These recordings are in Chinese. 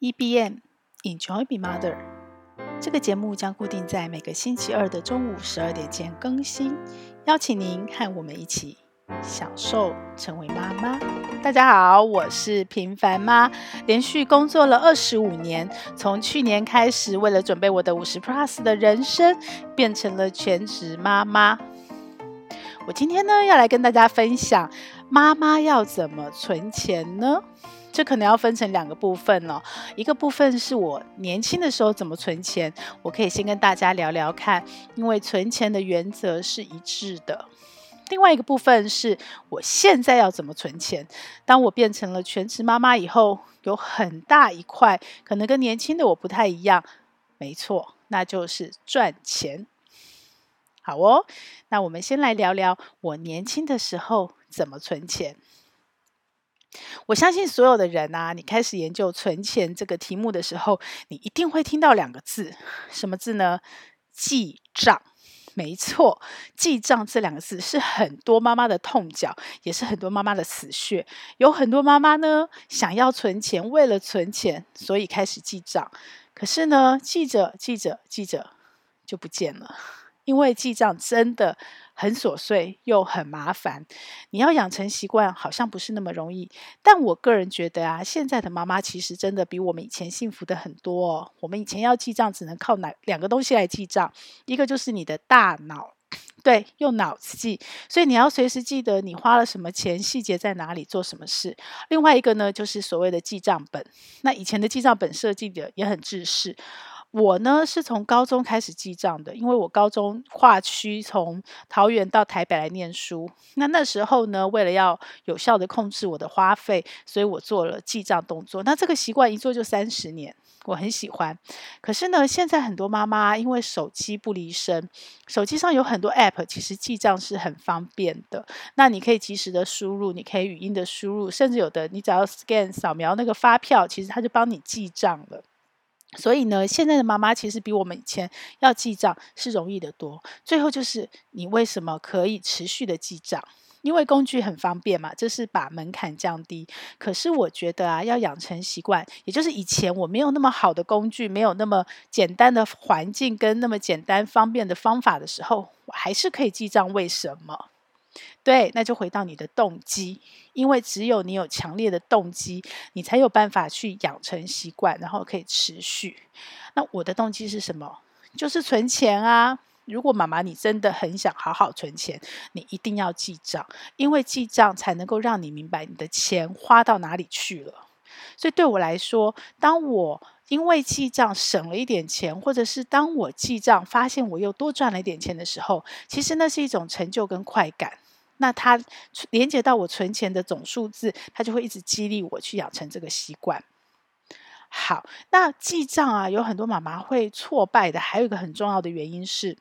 EBM Enjoy Be Mother，这个节目将固定在每个星期二的中午十二点前更新，邀请您和我们一起享受成为妈妈。大家好，我是平凡妈，连续工作了二十五年，从去年开始，为了准备我的五十 Plus 的人生，变成了全职妈妈。我今天呢，要来跟大家分享，妈妈要怎么存钱呢？这可能要分成两个部分哦。一个部分是我年轻的时候怎么存钱，我可以先跟大家聊聊看，因为存钱的原则是一致的。另外一个部分是我现在要怎么存钱。当我变成了全职妈妈以后，有很大一块可能跟年轻的我不太一样。没错，那就是赚钱。好哦，那我们先来聊聊我年轻的时候怎么存钱。我相信所有的人啊，你开始研究存钱这个题目的时候，你一定会听到两个字，什么字呢？记账。没错，记账这两个字是很多妈妈的痛脚，也是很多妈妈的死穴。有很多妈妈呢，想要存钱，为了存钱，所以开始记账。可是呢，记着记着记着就不见了。因为记账真的很琐碎又很麻烦，你要养成习惯好像不是那么容易。但我个人觉得啊，现在的妈妈其实真的比我们以前幸福的很多哦。我们以前要记账只能靠哪两个东西来记账，一个就是你的大脑，对，用脑子记，所以你要随时记得你花了什么钱，细节在哪里，做什么事。另外一个呢，就是所谓的记账本。那以前的记账本设计的也很制式。我呢是从高中开始记账的，因为我高中跨区从桃园到台北来念书。那那时候呢，为了要有效的控制我的花费，所以我做了记账动作。那这个习惯一做就三十年，我很喜欢。可是呢，现在很多妈妈因为手机不离身，手机上有很多 App，其实记账是很方便的。那你可以及时的输入，你可以语音的输入，甚至有的你只要 scan 扫描那个发票，其实它就帮你记账了。所以呢，现在的妈妈其实比我们以前要记账是容易得多。最后就是你为什么可以持续的记账？因为工具很方便嘛，这是把门槛降低。可是我觉得啊，要养成习惯，也就是以前我没有那么好的工具，没有那么简单的环境跟那么简单方便的方法的时候，我还是可以记账。为什么？对，那就回到你的动机，因为只有你有强烈的动机，你才有办法去养成习惯，然后可以持续。那我的动机是什么？就是存钱啊！如果妈妈你真的很想好好存钱，你一定要记账，因为记账才能够让你明白你的钱花到哪里去了。所以对我来说，当我因为记账省了一点钱，或者是当我记账发现我又多赚了一点钱的时候，其实那是一种成就跟快感。那它连接到我存钱的总数字，它就会一直激励我去养成这个习惯。好，那记账啊，有很多妈妈会挫败的，还有一个很重要的原因是。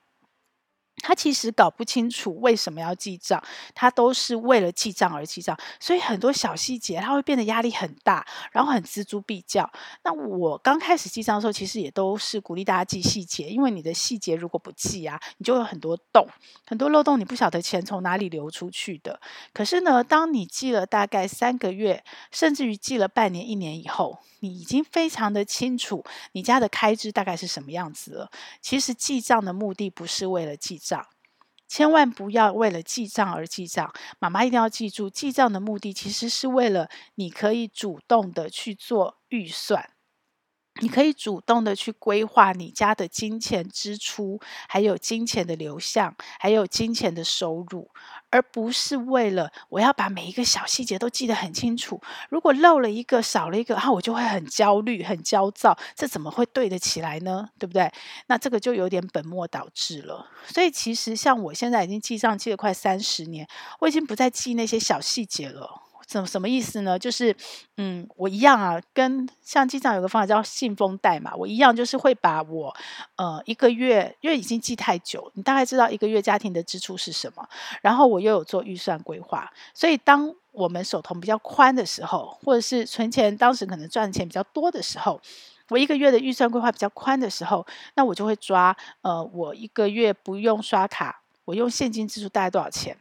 他其实搞不清楚为什么要记账，他都是为了记账而记账，所以很多小细节他会变得压力很大，然后很锱铢必较。那我刚开始记账的时候，其实也都是鼓励大家记细节，因为你的细节如果不记啊，你就有很多洞，很多漏洞，你不晓得钱从哪里流出去的。可是呢，当你记了大概三个月，甚至于记了半年、一年以后，你已经非常的清楚你家的开支大概是什么样子了。其实记账的目的不是为了记账。千万不要为了记账而记账，妈妈一定要记住，记账的目的其实是为了你可以主动的去做预算。你可以主动的去规划你家的金钱支出，还有金钱的流向，还有金钱的收入，而不是为了我要把每一个小细节都记得很清楚。如果漏了一个，少了一个，啊，我就会很焦虑、很焦躁，这怎么会对得起来呢？对不对？那这个就有点本末倒置了。所以其实像我现在已经记账记了快三十年，我已经不再记那些小细节了。什么什么意思呢？就是，嗯，我一样啊，跟像记账有个方法叫信封袋嘛，我一样就是会把我，呃，一个月，因为已经记太久，你大概知道一个月家庭的支出是什么，然后我又有做预算规划，所以当我们手头比较宽的时候，或者是存钱当时可能赚的钱比较多的时候，我一个月的预算规划比较宽的时候，那我就会抓，呃，我一个月不用刷卡，我用现金支出大概多少钱？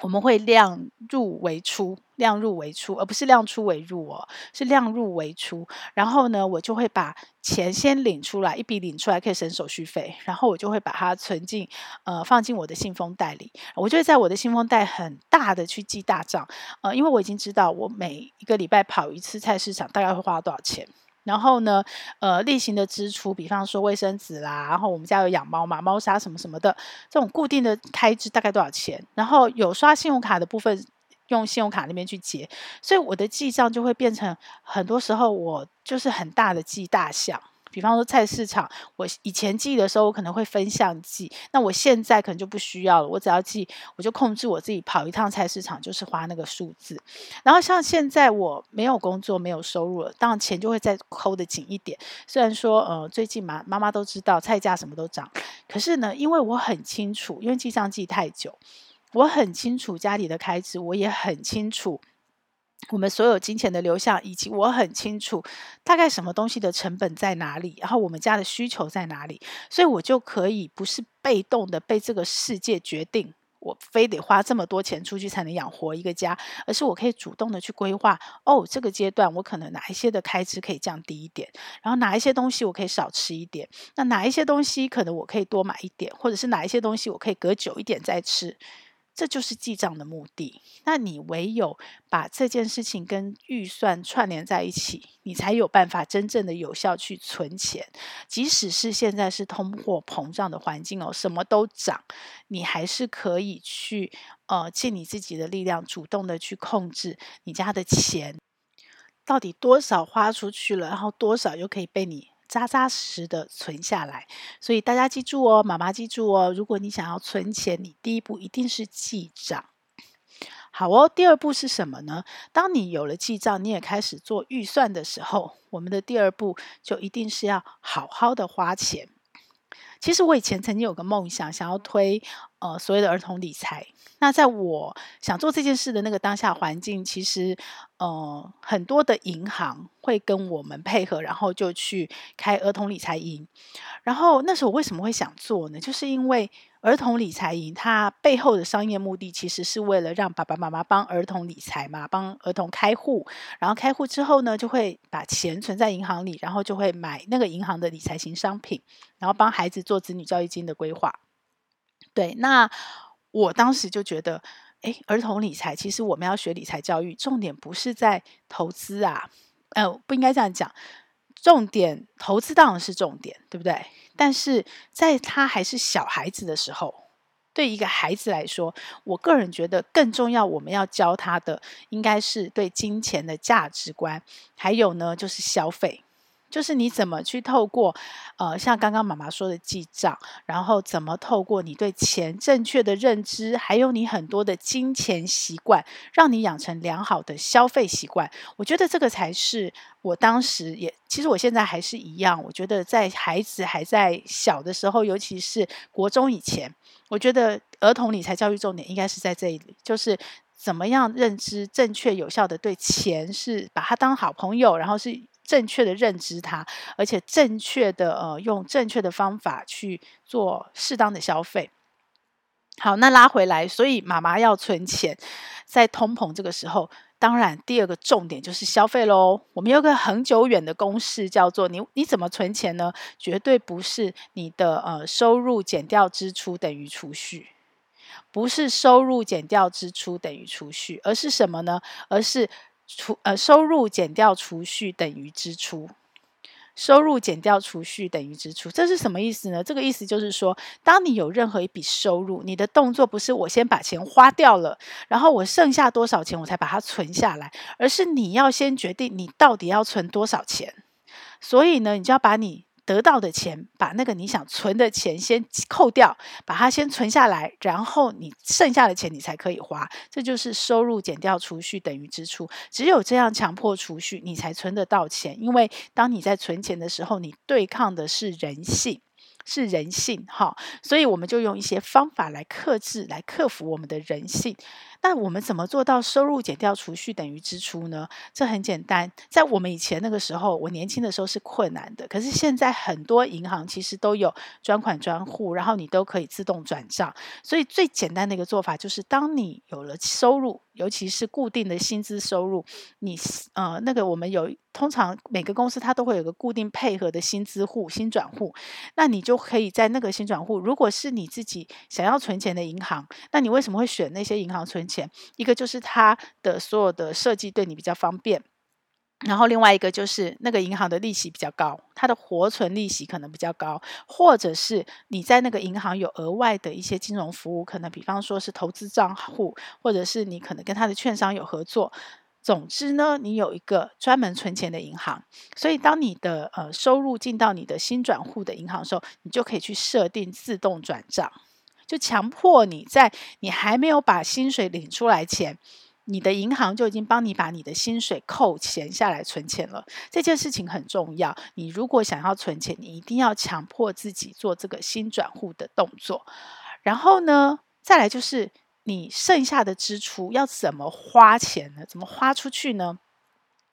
我们会量入为出，量入为出，而不是量出为入哦，是量入为出。然后呢，我就会把钱先领出来，一笔领出来可以省手续费。然后我就会把它存进，呃，放进我的信封袋里。我就会在我的信封袋很大的去记大账，呃，因为我已经知道我每一个礼拜跑一次菜市场大概会花多少钱。然后呢，呃，例行的支出，比方说卫生纸啦，然后我们家有养猫嘛，猫砂什么什么的，这种固定的开支大概多少钱？然后有刷信用卡的部分，用信用卡那边去结，所以我的记账就会变成，很多时候我就是很大的记大小。比方说菜市场，我以前记的时候，我可能会分项记，那我现在可能就不需要了，我只要记，我就控制我自己跑一趟菜市场，就是花那个数字。然后像现在我没有工作，没有收入了，当然钱就会再抠得紧一点。虽然说，呃，最近嘛，妈妈都知道菜价什么都涨，可是呢，因为我很清楚，因为记账记太久，我很清楚家里的开支，我也很清楚。我们所有金钱的流向，以及我很清楚大概什么东西的成本在哪里，然后我们家的需求在哪里，所以我就可以不是被动的被这个世界决定，我非得花这么多钱出去才能养活一个家，而是我可以主动的去规划。哦，这个阶段我可能哪一些的开支可以降低一点，然后哪一些东西我可以少吃一点，那哪一些东西可能我可以多买一点，或者是哪一些东西我可以隔久一点再吃。这就是记账的目的。那你唯有把这件事情跟预算串联在一起，你才有办法真正的有效去存钱。即使是现在是通货膨胀的环境哦，什么都涨，你还是可以去呃尽你自己的力量，主动的去控制你家的钱到底多少花出去了，然后多少又可以被你。扎扎实实的存下来，所以大家记住哦，妈妈记住哦。如果你想要存钱，你第一步一定是记账。好哦，第二步是什么呢？当你有了记账，你也开始做预算的时候，我们的第二步就一定是要好好的花钱。其实我以前曾经有个梦想，想要推呃所谓的儿童理财。那在我想做这件事的那个当下环境，其实呃很多的银行会跟我们配合，然后就去开儿童理财营。然后那时候我为什么会想做呢？就是因为。儿童理财营，它背后的商业目的其实是为了让爸爸妈妈帮儿童理财嘛，帮儿童开户，然后开户之后呢，就会把钱存在银行里，然后就会买那个银行的理财型商品，然后帮孩子做子女教育金的规划。对，那我当时就觉得，哎，儿童理财其实我们要学理财教育，重点不是在投资啊，呃，不应该这样讲。重点投资当然是重点，对不对？但是在他还是小孩子的时候，对一个孩子来说，我个人觉得更重要，我们要教他的应该是对金钱的价值观，还有呢，就是消费。就是你怎么去透过，呃，像刚刚妈妈说的记账，然后怎么透过你对钱正确的认知，还有你很多的金钱习惯，让你养成良好的消费习惯。我觉得这个才是我当时也，其实我现在还是一样。我觉得在孩子还在小的时候，尤其是国中以前，我觉得儿童理财教育重点应该是在这里，就是怎么样认知正确有效的对钱是把它当好朋友，然后是。正确的认知它，而且正确的呃，用正确的方法去做适当的消费。好，那拉回来，所以妈妈要存钱，在通膨这个时候，当然第二个重点就是消费喽。我们有个很久远的公式，叫做你你怎么存钱呢？绝对不是你的呃收入减掉支出等于储蓄，不是收入减掉支出等于储蓄，而是什么呢？而是。除呃，收入减掉储蓄等于支出，收入减掉储蓄等于支出，这是什么意思呢？这个意思就是说，当你有任何一笔收入，你的动作不是我先把钱花掉了，然后我剩下多少钱我才把它存下来，而是你要先决定你到底要存多少钱。所以呢，你就要把你。得到的钱，把那个你想存的钱先扣掉，把它先存下来，然后你剩下的钱你才可以花。这就是收入减掉储蓄等于支出。只有这样强迫储蓄，你才存得到钱。因为当你在存钱的时候，你对抗的是人性。是人性哈，所以我们就用一些方法来克制，来克服我们的人性。那我们怎么做到收入减掉储蓄等于支出呢？这很简单，在我们以前那个时候，我年轻的时候是困难的。可是现在很多银行其实都有专款专户，然后你都可以自动转账。所以最简单的一个做法就是，当你有了收入，尤其是固定的薪资收入，你呃那个我们有通常每个公司它都会有个固定配合的薪资户、薪转户，那你就可以在那个薪转户，如果是你自己想要存钱的银行，那你为什么会选那些银行存钱？一个就是它的所有的设计对你比较方便，然后另外一个就是那个银行的利息比较高，它的活存利息可能比较高，或者是你在那个银行有额外的一些金融服务，可能比方说是投资账户，或者是你可能跟他的券商有合作。总之呢，你有一个专门存钱的银行，所以当你的呃收入进到你的新转户的银行的时候，你就可以去设定自动转账。就强迫你在你还没有把薪水领出来前，你的银行就已经帮你把你的薪水扣钱下来存钱了。这件事情很重要。你如果想要存钱，你一定要强迫自己做这个薪转户的动作。然后呢，再来就是你剩下的支出要怎么花钱呢？怎么花出去呢？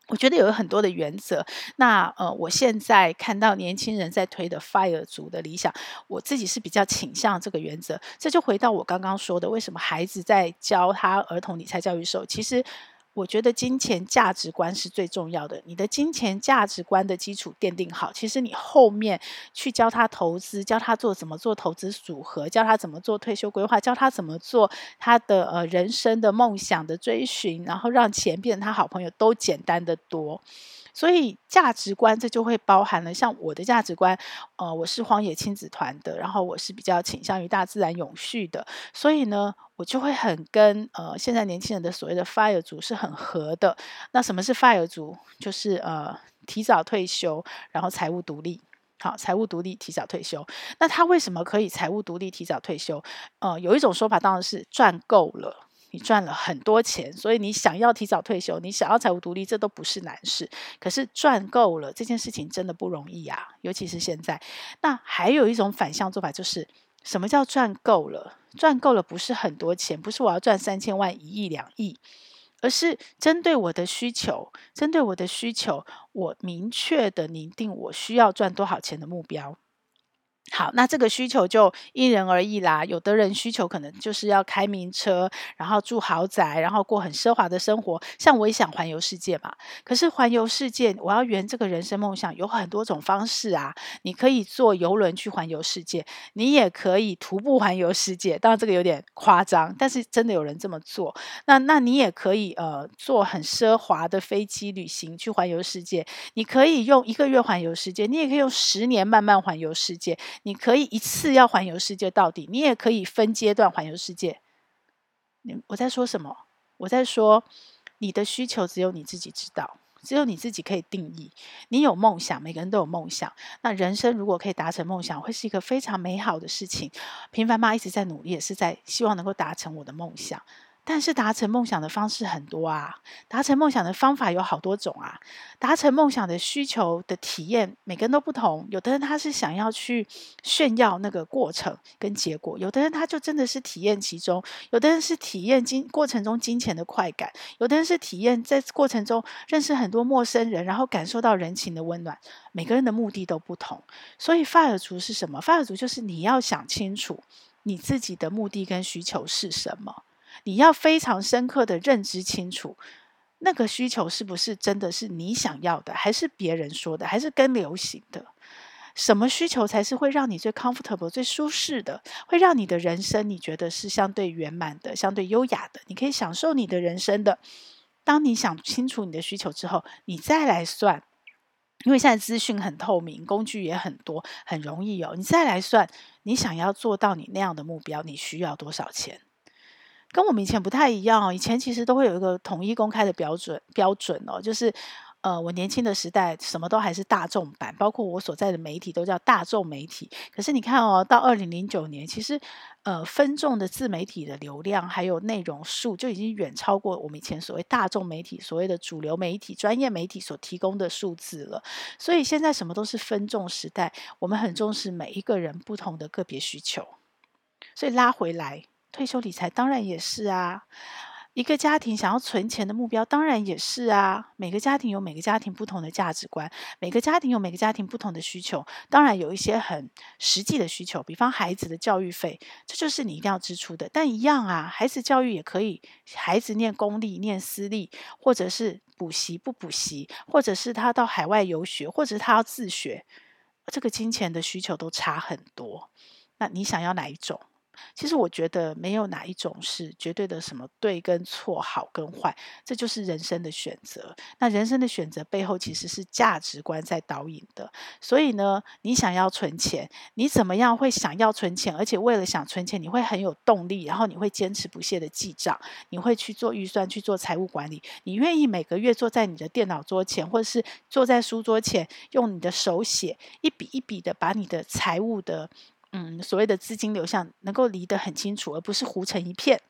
我觉得有很多的原则。那呃，我现在看到年轻人在推的 FIRE 族的理想，我自己是比较倾向这个原则。这就回到我刚刚说的，为什么孩子在教他儿童理财教育的时候，其实。我觉得金钱价值观是最重要的。你的金钱价值观的基础奠定好，其实你后面去教他投资，教他做怎么做投资组合，教他怎么做退休规划，教他怎么做他的呃人生的梦想的追寻，然后让钱变成他好朋友，都简单的多。所以价值观这就会包含了，像我的价值观，呃，我是荒野亲子团的，然后我是比较倾向于大自然永续的，所以呢，我就会很跟呃现在年轻人的所谓的 FIRE 族是很合的。那什么是 FIRE 族？就是呃提早退休，然后财务独立，好，财务独立提早退休。那他为什么可以财务独立提早退休？呃，有一种说法当然是赚够了。你赚了很多钱，所以你想要提早退休，你想要财务独立，这都不是难事。可是赚够了这件事情真的不容易啊，尤其是现在。那还有一种反向做法，就是什么叫赚够了？赚够了不是很多钱，不是我要赚三千万、一亿、两亿，而是针对我的需求，针对我的需求，我明确的拟定我需要赚多少钱的目标。好，那这个需求就因人而异啦。有的人需求可能就是要开名车，然后住豪宅，然后过很奢华的生活。像我也想环游世界嘛。可是环游世界，我要圆这个人生梦想，有很多种方式啊。你可以坐游轮去环游世界，你也可以徒步环游世界。当然这个有点夸张，但是真的有人这么做。那那你也可以呃坐很奢华的飞机旅行去环游世界。你可以用一个月环游世界，你也可以用十年慢慢环游世界。你可以一次要环游世界到底，你也可以分阶段环游世界。你我在说什么？我在说你的需求只有你自己知道，只有你自己可以定义。你有梦想，每个人都有梦想。那人生如果可以达成梦想，会是一个非常美好的事情。平凡妈一直在努力，也是在希望能够达成我的梦想。但是达成梦想的方式很多啊，达成梦想的方法有好多种啊，达成梦想的需求的体验，每个人都不同。有的人他是想要去炫耀那个过程跟结果，有的人他就真的是体验其中，有的人是体验金过程中金钱的快感，有的人是体验在过程中认识很多陌生人，然后感受到人情的温暖。每个人的目的都不同，所以 FIRE 族是什么？FIRE 族就是你要想清楚你自己的目的跟需求是什么。你要非常深刻的认知清楚，那个需求是不是真的是你想要的，还是别人说的，还是跟流行的？什么需求才是会让你最 comfortable、最舒适的，会让你的人生你觉得是相对圆满的、相对优雅的，你可以享受你的人生的。当你想清楚你的需求之后，你再来算，因为现在资讯很透明，工具也很多，很容易哦。你再来算，你想要做到你那样的目标，你需要多少钱？跟我们以前不太一样哦，以前其实都会有一个统一公开的标准标准哦，就是呃，我年轻的时代什么都还是大众版，包括我所在的媒体都叫大众媒体。可是你看哦，到二零零九年，其实呃分众的自媒体的流量还有内容数就已经远超过我们以前所谓大众媒体、所谓的主流媒体、专业媒体所提供的数字了。所以现在什么都是分众时代，我们很重视每一个人不同的个别需求。所以拉回来，退休理财当然也是啊。一个家庭想要存钱的目标，当然也是啊。每个家庭有每个家庭不同的价值观，每个家庭有每个家庭不同的需求。当然有一些很实际的需求，比方孩子的教育费，这就是你一定要支出的。但一样啊，孩子教育也可以，孩子念公立、念私立，或者是补习不补习，或者是他到海外游学，或者是他要自学，这个金钱的需求都差很多。那你想要哪一种？其实我觉得没有哪一种是绝对的什么对跟错、好跟坏，这就是人生的选择。那人生的选择背后其实是价值观在导引的。所以呢，你想要存钱，你怎么样会想要存钱？而且为了想存钱，你会很有动力，然后你会坚持不懈的记账，你会去做预算、去做财务管理。你愿意每个月坐在你的电脑桌前，或者是坐在书桌前，用你的手写一笔一笔的把你的财务的。嗯，所谓的资金流向能够理得很清楚，而不是糊成一片，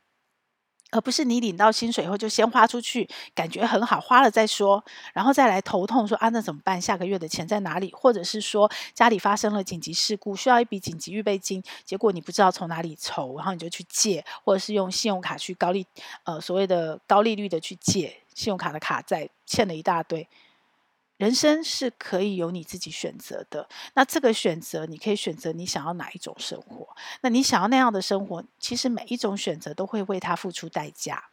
而不是你领到薪水以后就先花出去，感觉很好，花了再说，然后再来头痛说啊，那怎么办？下个月的钱在哪里？或者是说家里发生了紧急事故，需要一笔紧急预备金，结果你不知道从哪里筹，然后你就去借，或者是用信用卡去高利，呃，所谓的高利率的去借信用卡的卡债，欠了一大堆。人生是可以由你自己选择的。那这个选择，你可以选择你想要哪一种生活。那你想要那样的生活，其实每一种选择都会为他付出代价。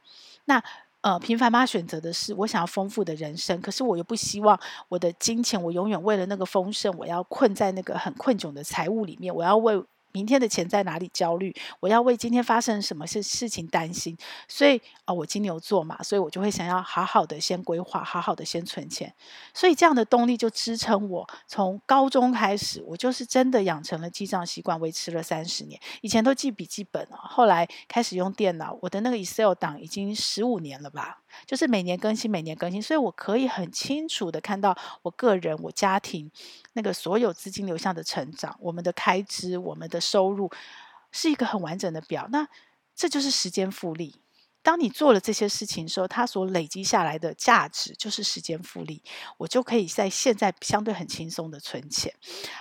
那呃，平凡妈选择的是我想要丰富的人生，可是我又不希望我的金钱，我永远为了那个丰盛，我要困在那个很困窘的财务里面，我要为。明天的钱在哪里？焦虑，我要为今天发生什么事事情担心。所以啊、我金牛座嘛，所以我就会想要好好的先规划，好好的先存钱。所以这样的动力就支撑我从高中开始，我就是真的养成了记账习惯，维持了三十年。以前都记笔记本啊，后来开始用电脑，我的那个 Excel 档已经十五年了吧。就是每年更新，每年更新，所以我可以很清楚的看到我个人、我家庭那个所有资金流向的成长，我们的开支、我们的收入，是一个很完整的表。那这就是时间复利。当你做了这些事情的时候，它所累积下来的价值就是时间复利，我就可以在现在相对很轻松的存钱。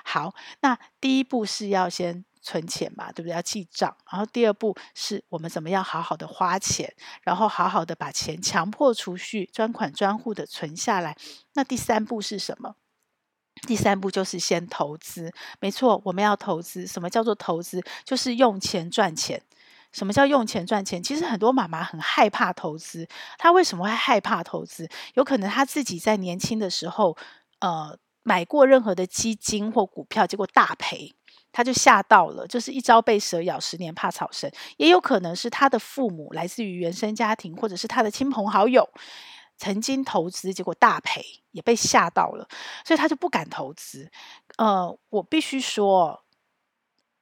好，那第一步是要先。存钱嘛，对不对？要记账。然后第二步是我们怎么样好好的花钱，然后好好的把钱强迫储蓄、专款专户的存下来。那第三步是什么？第三步就是先投资。没错，我们要投资。什么叫做投资？就是用钱赚钱。什么叫用钱赚钱？其实很多妈妈很害怕投资。她为什么会害怕投资？有可能她自己在年轻的时候，呃，买过任何的基金或股票，结果大赔。他就吓到了，就是一朝被蛇咬，十年怕草绳。也有可能是他的父母来自于原生家庭，或者是他的亲朋好友曾经投资，结果大赔，也被吓到了，所以他就不敢投资。呃，我必须说。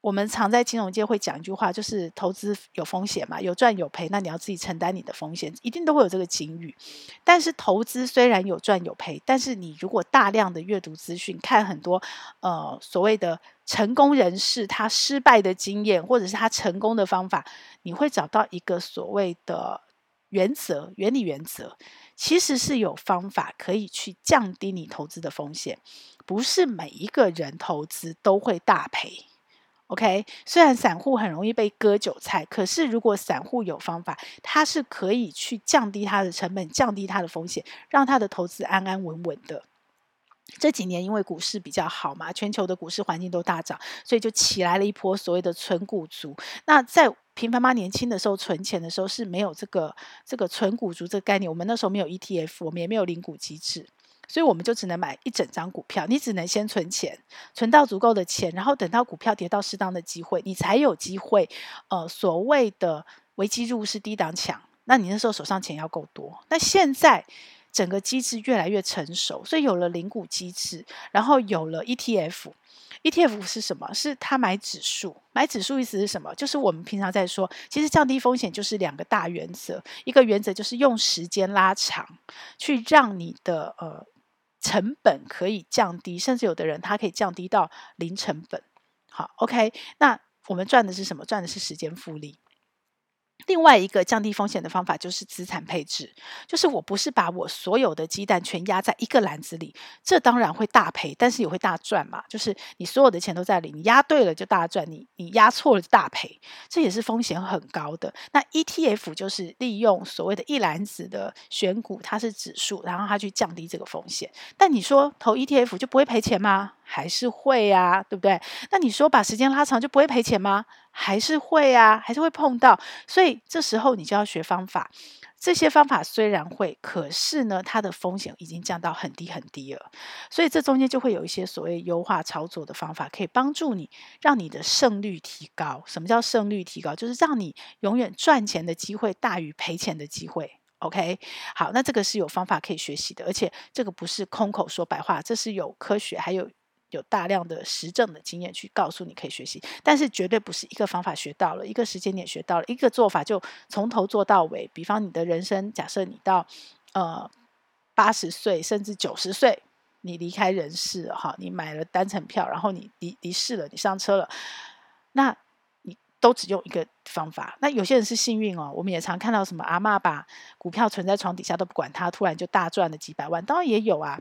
我们常在金融界会讲一句话，就是投资有风险嘛，有赚有赔，那你要自己承担你的风险，一定都会有这个警语。但是投资虽然有赚有赔，但是你如果大量的阅读资讯，看很多呃所谓的成功人士他失败的经验，或者是他成功的方法，你会找到一个所谓的原则、原理、原则，其实是有方法可以去降低你投资的风险，不是每一个人投资都会大赔。OK，虽然散户很容易被割韭菜，可是如果散户有方法，他是可以去降低他的成本，降低他的风险，让他的投资安安稳稳的。这几年因为股市比较好嘛，全球的股市环境都大涨，所以就起来了一波所谓的存股族。那在平凡妈年轻的时候存钱的时候是没有这个这个存股族这个概念，我们那时候没有 ETF，我们也没有零股机制。所以我们就只能买一整张股票，你只能先存钱，存到足够的钱，然后等到股票跌到适当的机会，你才有机会。呃，所谓的危机入市低档抢，那你那时候手上钱要够多。那现在整个机制越来越成熟，所以有了零股机制，然后有了 ETF。ETF 是什么？是他买指数，买指数意思是什么？就是我们平常在说，其实降低风险就是两个大原则，一个原则就是用时间拉长，去让你的呃。成本可以降低，甚至有的人他可以降低到零成本。好，OK，那我们赚的是什么？赚的是时间复利。另外一个降低风险的方法就是资产配置，就是我不是把我所有的鸡蛋全压在一个篮子里，这当然会大赔，但是也会大赚嘛。就是你所有的钱都在里，你压对了就大赚，你你压错了就大赔，这也是风险很高的。那 ETF 就是利用所谓的一篮子的选股，它是指数，然后它去降低这个风险。但你说投 ETF 就不会赔钱吗？还是会呀，对不对？那你说把时间拉长就不会赔钱吗？还是会呀，还是会碰到。所以这时候你就要学方法。这些方法虽然会，可是呢，它的风险已经降到很低很低了。所以这中间就会有一些所谓优化操作的方法，可以帮助你让你的胜率提高。什么叫胜率提高？就是让你永远赚钱的机会大于赔钱的机会。OK，好，那这个是有方法可以学习的，而且这个不是空口说白话，这是有科学还有。有大量的实证的经验去告诉你可以学习，但是绝对不是一个方法学到了，一个时间点学到了，一个做法就从头做到尾。比方你的人生，假设你到呃八十岁甚至九十岁，你离开人世哈，你买了单程票，然后你离离世了，你上车了，那你都只用一个方法。那有些人是幸运哦，我们也常看到什么阿嬷把股票存在床底下都不管它，突然就大赚了几百万，当然也有啊。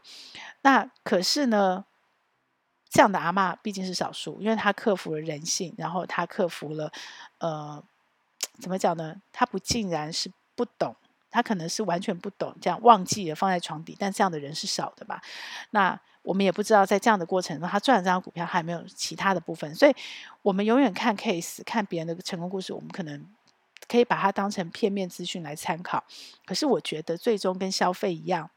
那可是呢？这样的阿嬷毕竟是少数，因为她克服了人性，然后她克服了，呃，怎么讲呢？她不尽然是不懂，她可能是完全不懂，这样忘记了放在床底，但这样的人是少的吧？那我们也不知道，在这样的过程中，他赚了这张股票，还有没有其他的部分，所以我们永远看 case，看别人的成功故事，我们可能可以把它当成片面资讯来参考。可是我觉得，最终跟消费一样。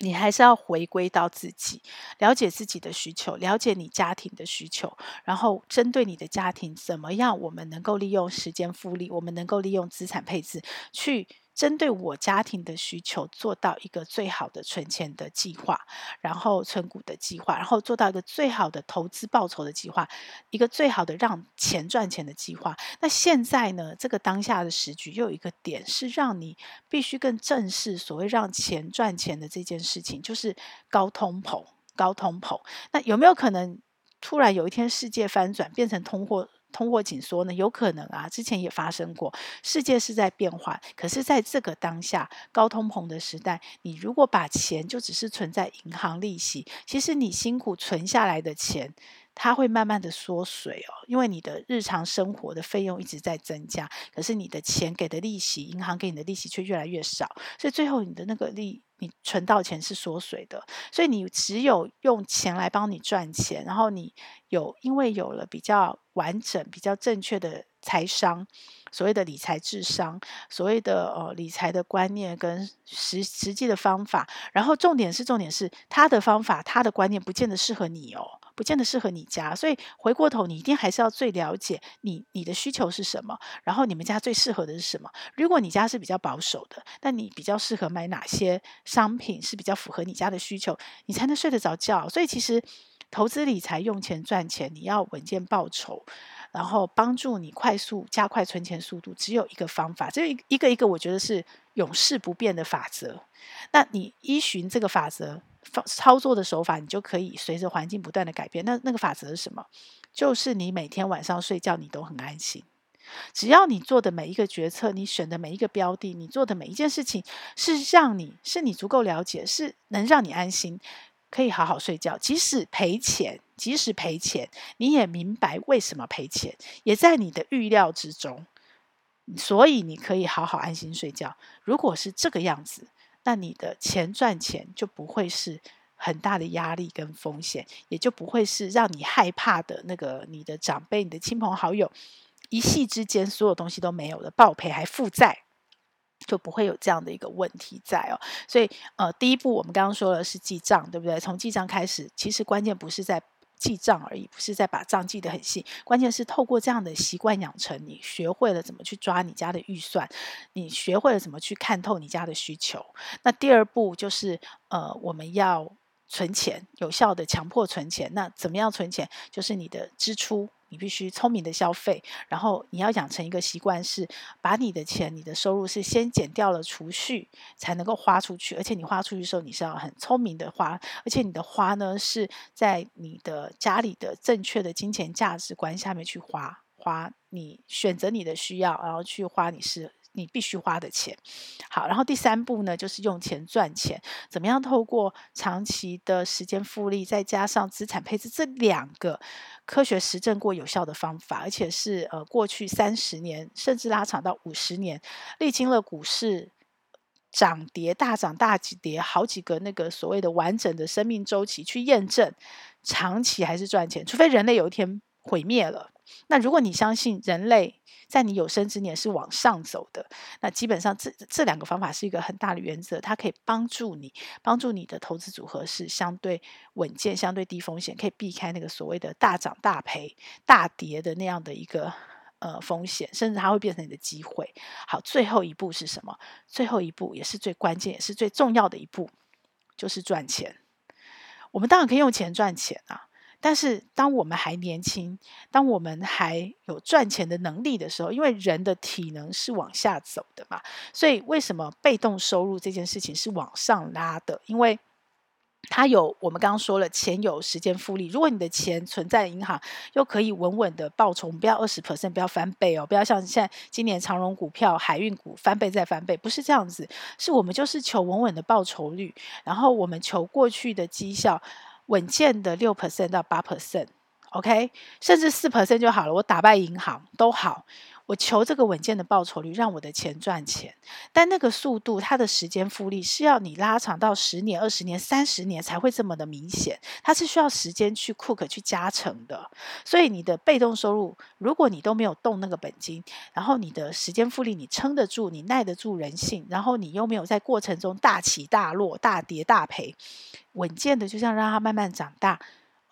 你还是要回归到自己，了解自己的需求，了解你家庭的需求，然后针对你的家庭怎么样，我们能够利用时间复利，我们能够利用资产配置去。针对我家庭的需求，做到一个最好的存钱的计划，然后存股的计划，然后做到一个最好的投资报酬的计划，一个最好的让钱赚钱的计划。那现在呢，这个当下的时局又有一个点是让你必须更正视所谓让钱赚钱的这件事情，就是高通膨。高通膨，那有没有可能突然有一天世界翻转，变成通货？通货紧缩呢？有可能啊，之前也发生过。世界是在变化，可是在这个当下高通膨的时代，你如果把钱就只是存在银行利息，其实你辛苦存下来的钱，它会慢慢的缩水哦，因为你的日常生活的费用一直在增加，可是你的钱给的利息，银行给你的利息却越来越少，所以最后你的那个利。你存到钱是缩水的，所以你只有用钱来帮你赚钱，然后你有因为有了比较完整、比较正确的财商，所谓的理财智商，所谓的呃理财的观念跟实实际的方法，然后重点是重点是他的方法、他的观念不见得适合你哦。不见得适合你家，所以回过头，你一定还是要最了解你你的需求是什么，然后你们家最适合的是什么。如果你家是比较保守的，那你比较适合买哪些商品是比较符合你家的需求，你才能睡得着觉。所以其实投资理财用钱赚钱，你要稳健报酬，然后帮助你快速加快存钱速度，只有一个方法，这一个一个一个，我觉得是永世不变的法则。那你依循这个法则。操作的手法，你就可以随着环境不断的改变。那那个法则是什么？就是你每天晚上睡觉，你都很安心。只要你做的每一个决策，你选的每一个标的，你做的每一件事情，是让你是你足够了解，是能让你安心，可以好好睡觉。即使赔钱，即使赔钱，你也明白为什么赔钱，也在你的预料之中，所以你可以好好安心睡觉。如果是这个样子。那你的钱赚钱就不会是很大的压力跟风险，也就不会是让你害怕的那个你的长辈、你的亲朋好友一夕之间所有东西都没有了，爆赔还负债，就不会有这样的一个问题在哦。所以呃，第一步我们刚刚说的是记账，对不对？从记账开始，其实关键不是在。记账而已，不是在把账记得很细。关键是透过这样的习惯养成，你学会了怎么去抓你家的预算，你学会了怎么去看透你家的需求。那第二步就是，呃，我们要存钱，有效的强迫存钱。那怎么样存钱？就是你的支出。你必须聪明的消费，然后你要养成一个习惯，是把你的钱、你的收入是先减掉了储蓄，才能够花出去。而且你花出去的时候，你是要很聪明的花，而且你的花呢是在你的家里的正确的金钱价值观下面去花，花你选择你的需要，然后去花你是。你必须花的钱，好，然后第三步呢，就是用钱赚钱。怎么样透过长期的时间复利，再加上资产配置这两个科学实证过有效的方法，而且是呃过去三十年甚至拉长到五十年，历经了股市涨跌大涨大几跌好几个那个所谓的完整的生命周期去验证，长期还是赚钱。除非人类有一天毁灭了，那如果你相信人类，在你有生之年是往上走的，那基本上这这两个方法是一个很大的原则，它可以帮助你，帮助你的投资组合是相对稳健、相对低风险，可以避开那个所谓的大涨大赔、大跌的那样的一个呃风险，甚至它会变成你的机会。好，最后一步是什么？最后一步也是最关键，也是最重要的一步，就是赚钱。我们当然可以用钱赚钱啊。但是，当我们还年轻，当我们还有赚钱的能力的时候，因为人的体能是往下走的嘛，所以为什么被动收入这件事情是往上拉的？因为它有我们刚刚说了，钱有时间复利。如果你的钱存在银行，又可以稳稳的报酬，不要二十 percent，不要翻倍哦，不要像现在今年长荣股票、海运股翻倍再翻倍，不是这样子，是我们就是求稳稳的报酬率，然后我们求过去的绩效。稳健的六 percent 到八 percent，OK，甚至四 percent 就好了。我打败银行都好，我求这个稳健的报酬率，让我的钱赚钱。但那个速度，它的时间复利是要你拉长到十年、二十年、三十年才会这么的明显。它是需要时间去 cook 去加成的。所以你的被动收入，如果你都没有动那个本金，然后你的时间复利你撑得住，你耐得住人性，然后你又没有在过程中大起大落、大跌大赔。稳健的，就像让它慢慢长大。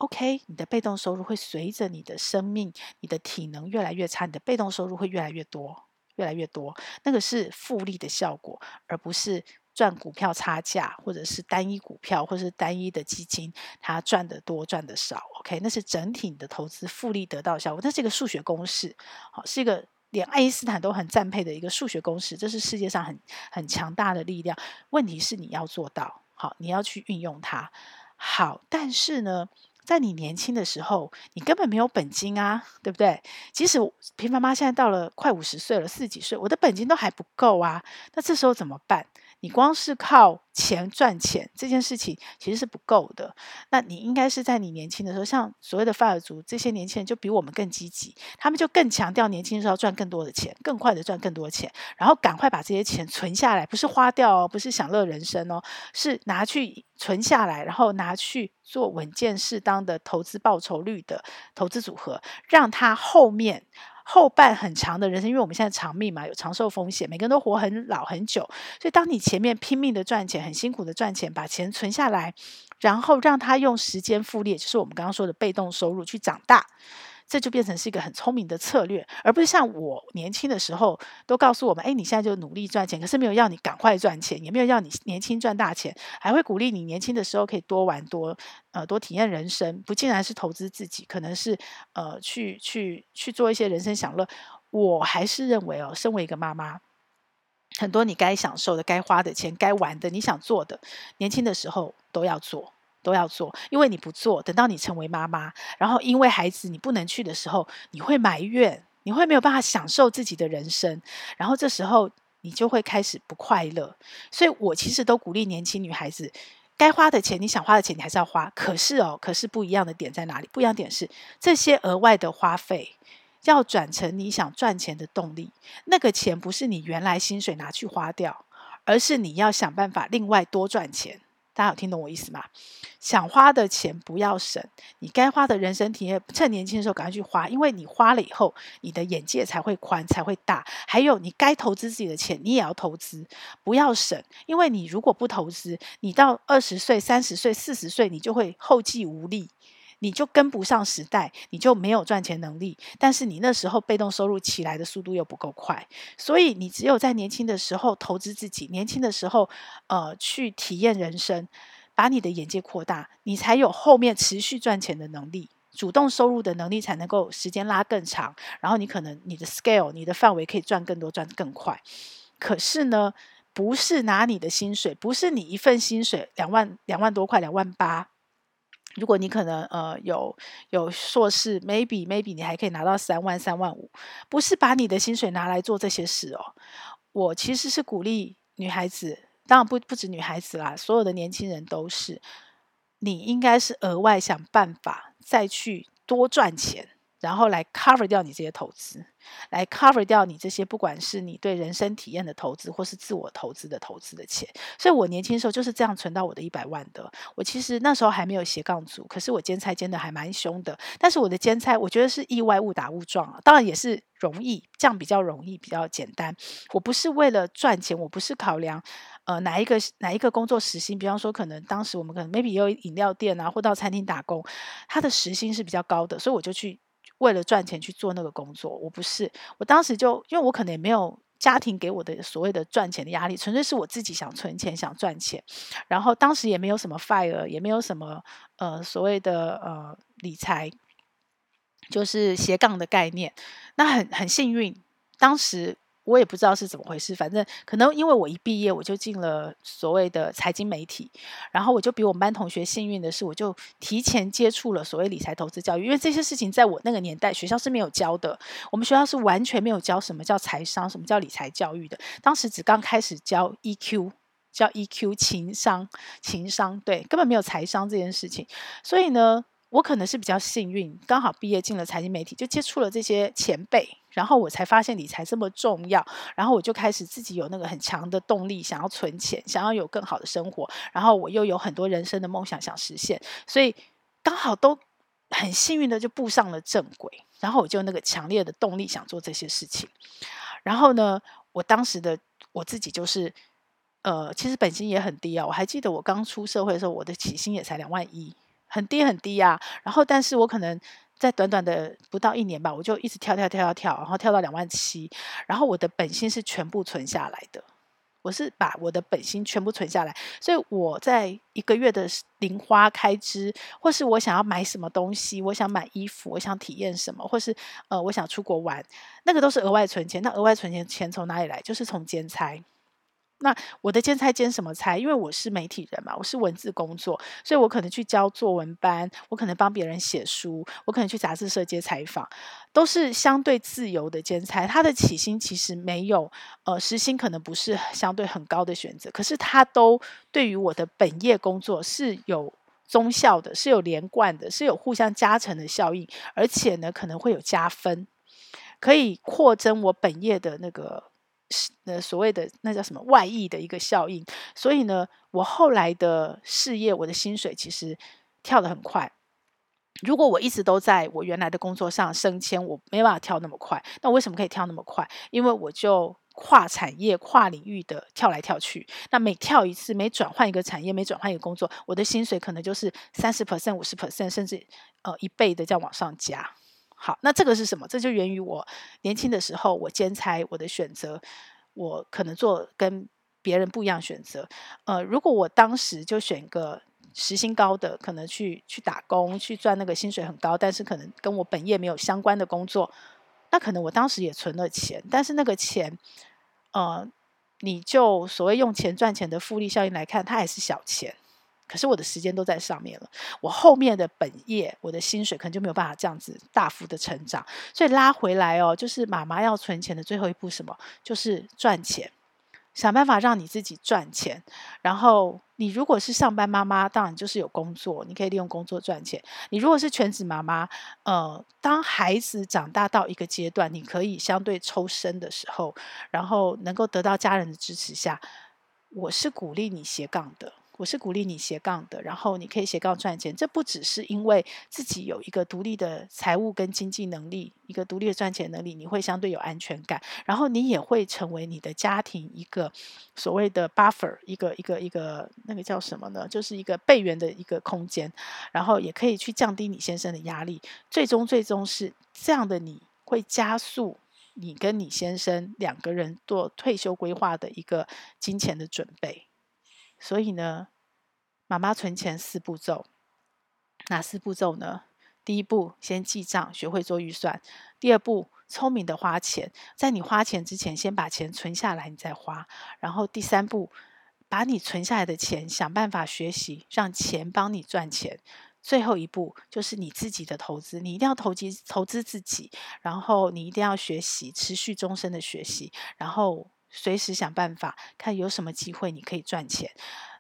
OK，你的被动收入会随着你的生命、你的体能越来越差，你的被动收入会越来越多、越来越多。那个是复利的效果，而不是赚股票差价，或者是单一股票，或者是单一的基金，它赚得多、赚得少。OK，那是整体你的投资复利得到效果。那是一个数学公式，好，是一个连爱因斯坦都很赞佩的一个数学公式。这是世界上很很强大的力量。问题是你要做到。好，你要去运用它。好，但是呢，在你年轻的时候，你根本没有本金啊，对不对？即使平凡妈现在到了快五十岁了，四十几岁，我的本金都还不够啊。那这时候怎么办？你光是靠钱赚钱这件事情其实是不够的。那你应该是在你年轻的时候，像所谓的法尔族这些年轻人就比我们更积极，他们就更强调年轻的时候赚更多的钱，更快的赚更多钱，然后赶快把这些钱存下来，不是花掉哦，不是享乐人生哦，是拿去存下来，然后拿去做稳健适当的投资报酬率的投资组合，让他后面。后半很长的人生，因为我们现在长命嘛，有长寿风险，每个人都活很老很久。所以，当你前面拼命的赚钱，很辛苦的赚钱，把钱存下来，然后让他用时间复利，就是我们刚刚说的被动收入去长大。这就变成是一个很聪明的策略，而不是像我年轻的时候都告诉我们：哎，你现在就努力赚钱，可是没有要你赶快赚钱，也没有要你年轻赚大钱，还会鼓励你年轻的时候可以多玩多呃多体验人生，不竟然是投资自己，可能是呃去去去做一些人生享乐。我还是认为哦，身为一个妈妈，很多你该享受的、该花的钱、该玩的、你想做的，年轻的时候都要做。都要做，因为你不做，等到你成为妈妈，然后因为孩子你不能去的时候，你会埋怨，你会没有办法享受自己的人生，然后这时候你就会开始不快乐。所以我其实都鼓励年轻女孩子，该花的钱，你想花的钱，你还是要花。可是哦，可是不一样的点在哪里？不一样点是这些额外的花费要转成你想赚钱的动力。那个钱不是你原来薪水拿去花掉，而是你要想办法另外多赚钱。大家有听懂我意思吗？想花的钱不要省，你该花的人生体验，趁年轻的时候赶快去花，因为你花了以后，你的眼界才会宽，才会大。还有，你该投资自己的钱，你也要投资，不要省，因为你如果不投资，你到二十岁、三十岁、四十岁，你就会后继无力。你就跟不上时代，你就没有赚钱能力。但是你那时候被动收入起来的速度又不够快，所以你只有在年轻的时候投资自己，年轻的时候呃去体验人生，把你的眼界扩大，你才有后面持续赚钱的能力。主动收入的能力才能够时间拉更长，然后你可能你的 scale、你的范围可以赚更多、赚更快。可是呢，不是拿你的薪水，不是你一份薪水两万两万多块、两万八。如果你可能呃有有硕士，maybe maybe 你还可以拿到三万、三万五，不是把你的薪水拿来做这些事哦。我其实是鼓励女孩子，当然不不止女孩子啦，所有的年轻人都是。你应该是额外想办法再去多赚钱，然后来 cover 掉你这些投资，来 cover 掉你这些不管是你对人生体验的投资，或是自我投资的投资的钱。所以我年轻时候就是这样存到我的一百万的。我其实那时候还没有斜杠族，可是我兼差兼的还蛮凶的。但是我的兼差，我觉得是意外误打误撞啊，当然也是容易，这样比较容易，比较简单。我不是为了赚钱，我不是考量。呃，哪一个哪一个工作时薪？比方说，可能当时我们可能 maybe 有饮料店啊，或到餐厅打工，他的时薪是比较高的，所以我就去为了赚钱去做那个工作。我不是，我当时就因为我可能也没有家庭给我的所谓的赚钱的压力，纯粹是我自己想存钱、想赚钱。然后当时也没有什么 fire，也没有什么呃所谓的呃理财，就是斜杠的概念。那很很幸运，当时。我也不知道是怎么回事，反正可能因为我一毕业我就进了所谓的财经媒体，然后我就比我们班同学幸运的是，我就提前接触了所谓理财投资教育，因为这些事情在我那个年代学校是没有教的，我们学校是完全没有教什么叫财商，什么叫理财教育的，当时只刚开始教 EQ，教 EQ 情商，情商，对，根本没有财商这件事情，所以呢。我可能是比较幸运，刚好毕业进了财经媒体，就接触了这些前辈，然后我才发现理财这么重要，然后我就开始自己有那个很强的动力，想要存钱，想要有更好的生活，然后我又有很多人生的梦想想实现，所以刚好都很幸运的就步上了正轨，然后我就那个强烈的动力想做这些事情，然后呢，我当时的我自己就是，呃，其实本薪也很低啊，我还记得我刚出社会的时候，我的起薪也才两万一。很低很低啊，然后但是我可能在短短的不到一年吧，我就一直跳跳跳跳跳，然后跳到两万七，然后我的本薪是全部存下来的，我是把我的本薪全部存下来，所以我在一个月的零花开支，或是我想要买什么东西，我想买衣服，我想体验什么，或是呃我想出国玩，那个都是额外存钱。那额外存钱钱从哪里来？就是从兼差。那我的兼差兼什么差？因为我是媒体人嘛，我是文字工作，所以我可能去教作文班，我可能帮别人写书，我可能去杂志社接采访，都是相对自由的兼差。他的起薪其实没有，呃，时薪可能不是相对很高的选择，可是他都对于我的本业工作是有忠效的，是有连贯的，是有互相加成的效应，而且呢，可能会有加分，可以扩增我本业的那个。呃，所谓的那叫什么外溢的一个效应，所以呢，我后来的事业，我的薪水其实跳得很快。如果我一直都在我原来的工作上升迁，我没办法跳那么快。那为什么可以跳那么快？因为我就跨产业、跨领域的跳来跳去。那每跳一次，每转换一个产业，每转换一个工作，我的薪水可能就是三十 percent、五十 percent，甚至呃一倍的这样往上加。好，那这个是什么？这就源于我年轻的时候，我兼差，我的选择，我可能做跟别人不一样选择。呃，如果我当时就选个时薪高的，可能去去打工，去赚那个薪水很高，但是可能跟我本业没有相关的工作，那可能我当时也存了钱，但是那个钱，呃，你就所谓用钱赚钱的复利效应来看，它还是小钱。可是我的时间都在上面了，我后面的本业，我的薪水可能就没有办法这样子大幅的成长，所以拉回来哦，就是妈妈要存钱的最后一步，什么？就是赚钱，想办法让你自己赚钱。然后你如果是上班妈妈，当然就是有工作，你可以利用工作赚钱。你如果是全职妈妈，呃，当孩子长大到一个阶段，你可以相对抽身的时候，然后能够得到家人的支持下，我是鼓励你斜杠的。我是鼓励你斜杠的，然后你可以斜杠赚钱。这不只是因为自己有一个独立的财务跟经济能力，一个独立的赚钱能力，你会相对有安全感。然后你也会成为你的家庭一个所谓的 buffer，一个一个一个那个叫什么呢？就是一个备援的一个空间。然后也可以去降低你先生的压力。最终，最终是这样的，你会加速你跟你先生两个人做退休规划的一个金钱的准备。所以呢，妈妈存钱四步骤，哪四步骤呢？第一步，先记账，学会做预算；第二步，聪明的花钱，在你花钱之前，先把钱存下来，你再花；然后第三步，把你存下来的钱想办法学习，让钱帮你赚钱；最后一步就是你自己的投资，你一定要投机投资自己，然后你一定要学习，持续终身的学习，然后随时想办法看有什么机会你可以赚钱。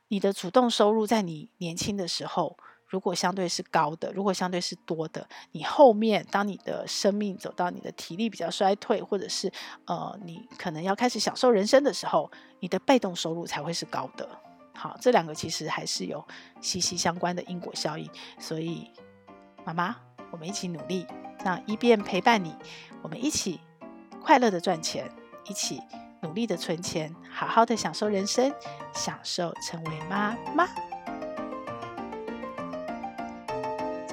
你的主动收入在你年轻的时候，如果相对是高的，如果相对是多的，你后面当你的生命走到你的体力比较衰退，或者是呃你可能要开始享受人生的时候，你的被动收入才会是高的。好，这两个其实还是有息息相关的因果效应。所以妈妈，我们一起努力，那一边陪伴你，我们一起快乐的赚钱，一起努力的存钱，好好的享受人生，享受成为妈妈。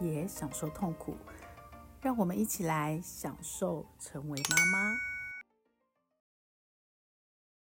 也享受痛苦，让我们一起来享受成为妈妈。